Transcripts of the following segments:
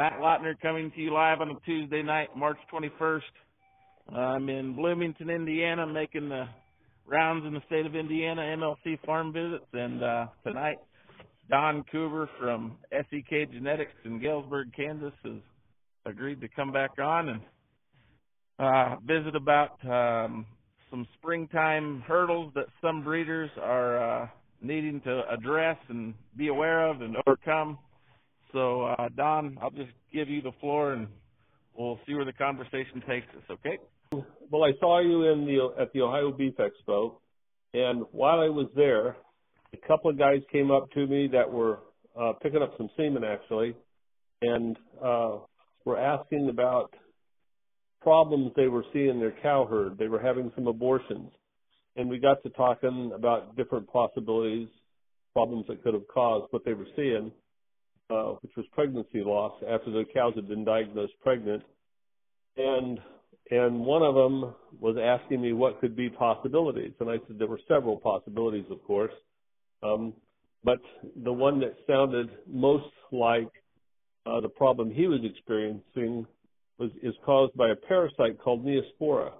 Matt Lautner coming to you live on a Tuesday night, March 21st. I'm in Bloomington, Indiana, making the rounds in the state of Indiana MLC farm visits, and uh, tonight Don Coover from SEK Genetics in Galesburg, Kansas, has agreed to come back on and uh, visit about um, some springtime hurdles that some breeders are uh, needing to address and be aware of and overcome. So, uh, Don, I'll just give you the floor and we'll see where the conversation takes us, okay? Well, I saw you in the at the Ohio Beef Expo, and while I was there, a couple of guys came up to me that were uh, picking up some semen actually, and uh, were asking about problems they were seeing in their cow herd. They were having some abortions, and we got to talking about different possibilities, problems that could have caused what they were seeing uh, which was pregnancy loss after the cows had been diagnosed pregnant. And and one of them was asking me what could be possibilities, and I said there were several possibilities, of course, um, but the one that sounded most like uh, the problem he was experiencing was is caused by a parasite called Neospora,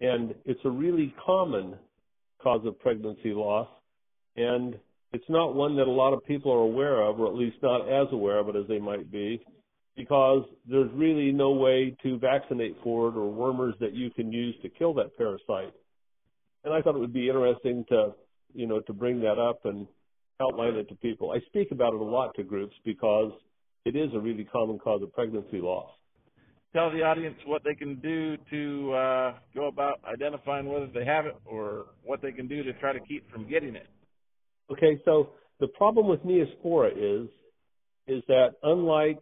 and it's a really common cause of pregnancy loss, and it's not one that a lot of people are aware of, or at least not as aware of it as they might be, because there's really no way to vaccinate for it or wormers that you can use to kill that parasite. And I thought it would be interesting to, you know, to bring that up and outline it to people. I speak about it a lot to groups because it is a really common cause of pregnancy loss. Tell the audience what they can do to uh, go about identifying whether they have it or what they can do to try to keep from getting it. Okay, so the problem with Neospora is is that unlike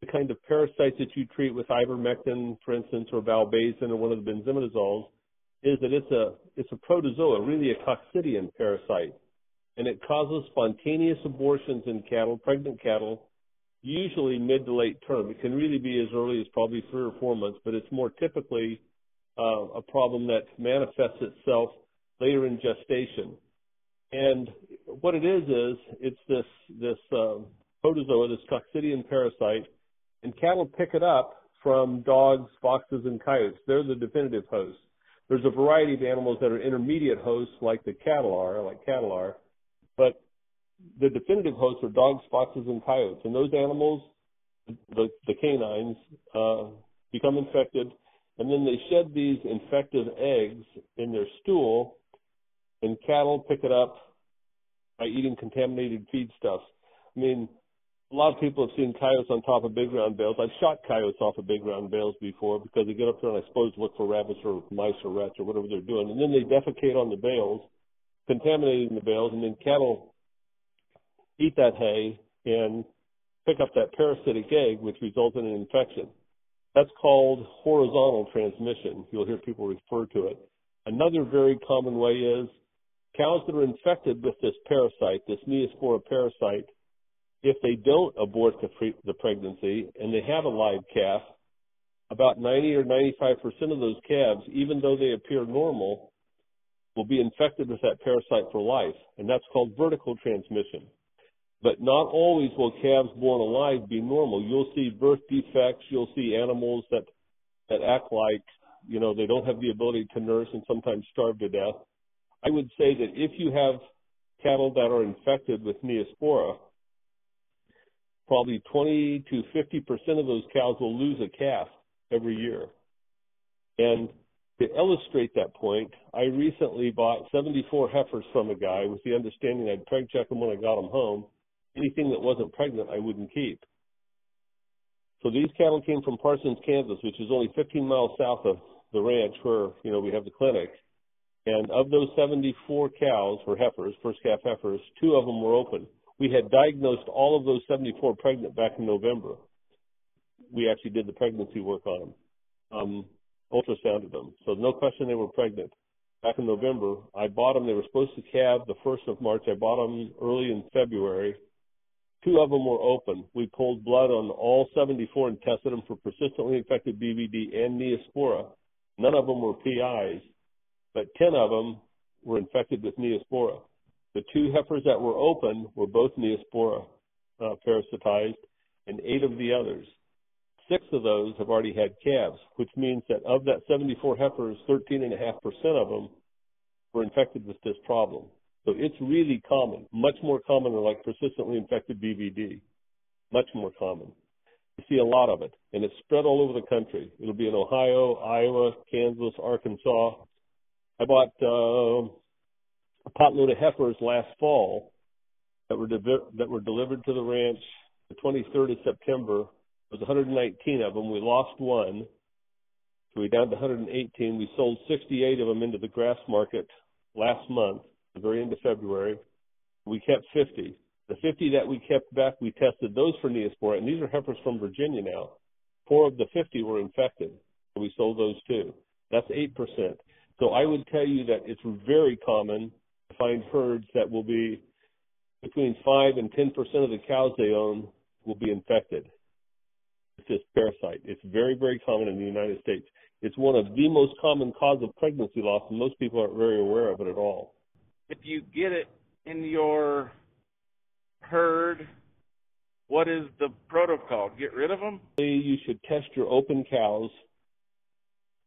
the kind of parasites that you treat with ivermectin, for instance, or valbazen or one of the benzimidazoles, is that it's a it's a protozoa, really a coccidian parasite, and it causes spontaneous abortions in cattle, pregnant cattle, usually mid to late term. It can really be as early as probably three or four months, but it's more typically uh, a problem that manifests itself later in gestation. And what it is is it's this this um, protozoa, this coccidian parasite, and cattle pick it up from dogs, foxes, and coyotes. They're the definitive hosts. There's a variety of animals that are intermediate hosts, like the cattle are, like cattle are, but the definitive hosts are dogs, foxes, and coyotes. And those animals, the, the canines, uh, become infected, and then they shed these infective eggs in their stool and cattle pick it up by eating contaminated feedstuffs. I mean, a lot of people have seen coyotes on top of big round bales. I've shot coyotes off of big round bales before because they get up there and I suppose look for rabbits or mice or rats or whatever they're doing, and then they defecate on the bales, contaminating the bales, and then cattle eat that hay and pick up that parasitic egg, which results in an infection. That's called horizontal transmission. You'll hear people refer to it. Another very common way is cows that are infected with this parasite, this Neospora parasite, if they don't abort the, pre- the pregnancy and they have a live calf, about 90 or 95% of those calves, even though they appear normal, will be infected with that parasite for life, and that's called vertical transmission. But not always will calves born alive be normal. You'll see birth defects. You'll see animals that that act like you know they don't have the ability to nurse and sometimes starve to death. I would say that if you have cattle that are infected with Neospora, probably 20 to 50 percent of those cows will lose a calf every year. And to illustrate that point, I recently bought 74 heifers from a guy with the understanding I'd preg check them when I got them home. Anything that wasn't pregnant, I wouldn't keep. So these cattle came from Parsons, Kansas, which is only 15 miles south of the ranch where, you know, we have the clinic. And of those 74 cows or heifers, first calf heifers, two of them were open. We had diagnosed all of those 74 pregnant back in November. We actually did the pregnancy work on them, um, ultrasounded them. So no question they were pregnant. Back in November, I bought them. They were supposed to calve the 1st of March. I bought them early in February. Two of them were open. We pulled blood on all 74 and tested them for persistently infected BVD and Neospora None of them were PIs, but 10 of them were infected with Neospora. The two heifers that were open were both Neospora uh, parasitized, and eight of the others. Six of those have already had calves, which means that of that 74 heifers, 13.5% of them were infected with this problem. So it's really common, much more common than like persistently infected BVD, much more common. You see a lot of it, and it's spread all over the country. It'll be in Ohio, Iowa, Kansas, Arkansas. I bought uh, a potload of heifers last fall that were de- that were delivered to the ranch the 23rd of September was 119 of them. We lost one. So we down to 118. We sold 68 of them into the grass market last month, the very end of February. We kept 50. The 50 that we kept back, we tested those for Neospora, and these are heifers from Virginia now. Four of the 50 were infected, so we sold those too. That's 8%. So I would tell you that it's very common to find herds that will be between 5 and 10% of the cows they own will be infected with this parasite. It's very, very common in the United States. It's one of the most common cause of pregnancy loss, and most people aren't very aware of it at all. If you get it in your herd, what is the protocol? Get rid of them? You should test your open cows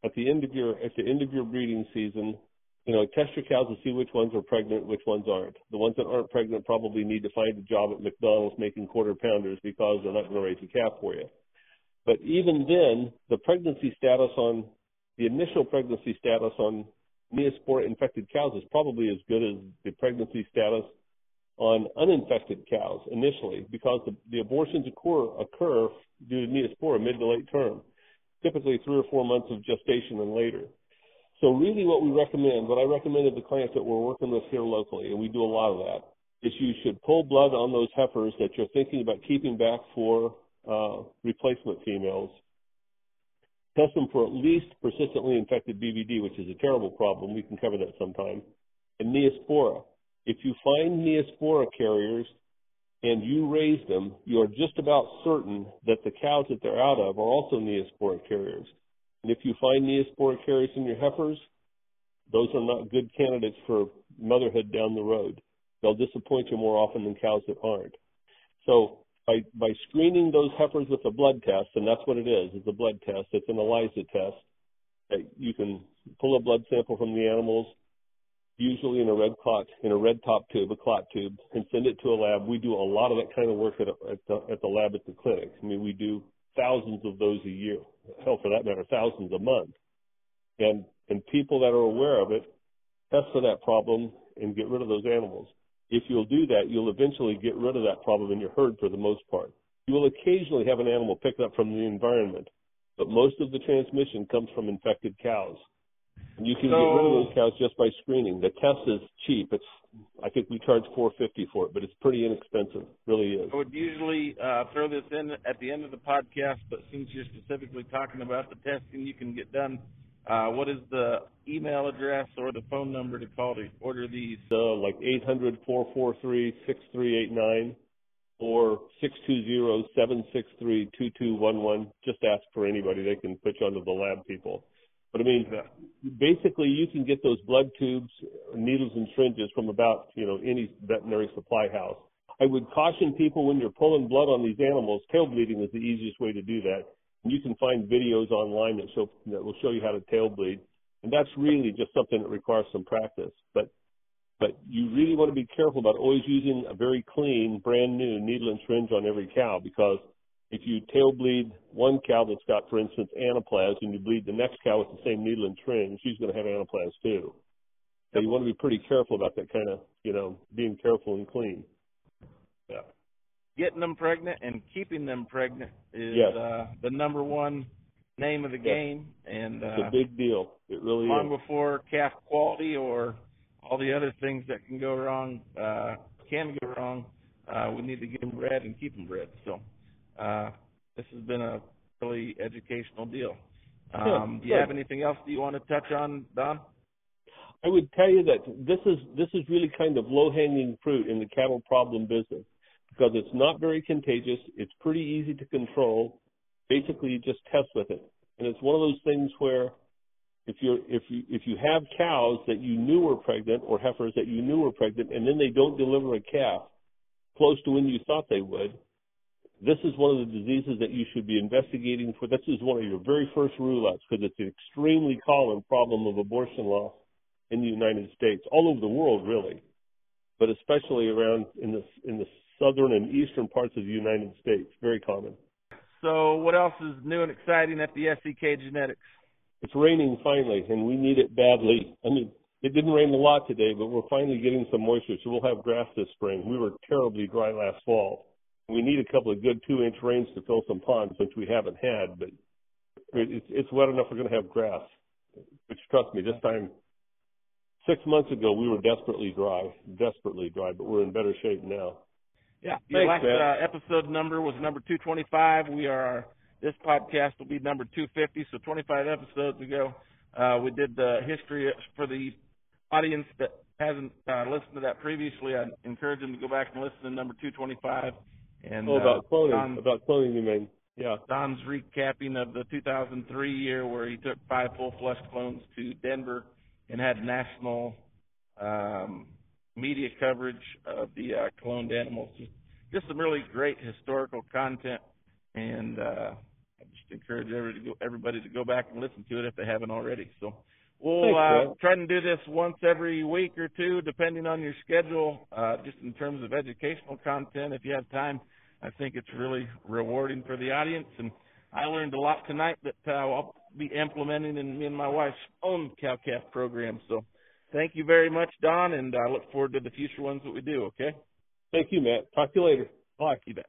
at the end of your at the end of your breeding season you know, test your cows to see which ones are pregnant, which ones aren't. The ones that aren't pregnant probably need to find a job at McDonald's making quarter pounders because they're not going to raise a calf for you. But even then, the pregnancy status on the initial pregnancy status on neospora infected cows is probably as good as the pregnancy status on uninfected cows initially because the, the abortions occur, occur due to neospora mid to late term, typically three or four months of gestation and later. So really what we recommend, what I recommended the clients that we're working with here locally, and we do a lot of that, is you should pull blood on those heifers that you're thinking about keeping back for uh, replacement females. Test them for at least persistently infected BVD, which is a terrible problem. We can cover that sometime. And Neospora. If you find Neospora carriers and you raise them, you are just about certain that the cows that they're out of are also Neospora carriers. And if you find Neospora carriers in your heifers, those are not good candidates for motherhood down the road. They'll disappoint you more often than cows that aren't. So by, by screening those heifers with a blood test, and that's what it is, it's a blood test, it's an ELISA test, you can pull a blood sample from the animals, usually in a red clot, in a red top tube, a clot tube, and send it to a lab. We do a lot of that kind of work at, at, the, at the lab at the clinic. I mean, we do thousands of those a year. Hell, for that matter, thousands a month. And and people that are aware of it test for that problem and get rid of those animals. If you'll do that, you'll eventually get rid of that problem in your herd for the most part. You will occasionally have an animal picked up from the environment, but most of the transmission comes from infected cows. And you can so, get rid of those cows just by screening. The test is cheap. It's I think we charge four fifty for it, but it's pretty inexpensive. Really is. I would usually uh, throw this in at the end of the podcast, but since you're specifically talking about the testing you can get done, uh, what is the email address or the phone number to call to order these? Uh, like eight hundred four four three six three eight nine or six two zero seven six three two two one one. Just ask for anybody. They can put you onto the lab people. But I mean, basically, you can get those blood tubes, needles, and syringes from about you know any veterinary supply house. I would caution people when you're pulling blood on these animals. Tail bleeding is the easiest way to do that. You can find videos online that show that will show you how to tail bleed, and that's really just something that requires some practice. But but you really want to be careful about always using a very clean, brand new needle and syringe on every cow because if you tail bleed one cow that's got, for instance, anaplasm, and you bleed the next cow with the same needle and syringe, she's going to have anaplasm too. So you want to be pretty careful about that kind of, you know, being careful and clean. Getting them pregnant and keeping them pregnant is yes. uh, the number one name of the yes. game, and uh, it's a big deal. It really long is. before calf quality or all the other things that can go wrong uh, can go wrong. Uh, we need to get them bred and keep them bred. So uh, this has been a really educational deal. Um, do you have anything else that you want to touch on, Don? I would tell you that this is this is really kind of low hanging fruit in the cattle problem business because it's not very contagious. It's pretty easy to control. Basically, you just test with it, and it's one of those things where if you if you if you have cows that you knew were pregnant or heifers that you knew were pregnant and then they don't deliver a calf close to when you thought they would, this is one of the diseases that you should be investigating for. This is one of your very first rule outs because it's an extremely common problem of abortion loss in the United States, all over the world really, but especially around in the in the southern and eastern parts of the United States, very common. So, what else is new and exciting at the SEK Genetics? It's raining finally, and we need it badly. I mean, it didn't rain a lot today, but we're finally getting some moisture, so we'll have grass this spring. We were terribly dry last fall. We need a couple of good two-inch rains to fill some ponds, which we haven't had, but it's, it's wet enough we're going to have grass. Which, trust me, this time, six months ago, we were desperately dry, desperately dry, but we're in better shape now. Yeah, your last uh, episode number was number 225. We are this podcast will be number 250, so 25 episodes ago, uh, we did the history for the audience that hasn't uh, listened to that previously. I encourage them to go back and listen to number 225. And oh, about uh, cloning, Don, about cloning, you mean? Yeah. Don's recapping of the 2003 year where he took five full flush clones to Denver and had national um, media coverage of the uh, cloned animals. Just, just some really great historical content and uh, I just encourage everybody to go, everybody to go back and listen to it if they haven't already. So we'll Thanks, uh, try to do this once every week or two, depending on your schedule. Uh, just in terms of educational content, if you have time, I think it's really rewarding for the audience. And I learned a lot tonight that uh, I'll be implementing in me and my wife's own cow calf program. So thank you very much, Don, and I look forward to the future ones that we do. Okay. Thank you, Matt. Talk to you later. Bye. You bet.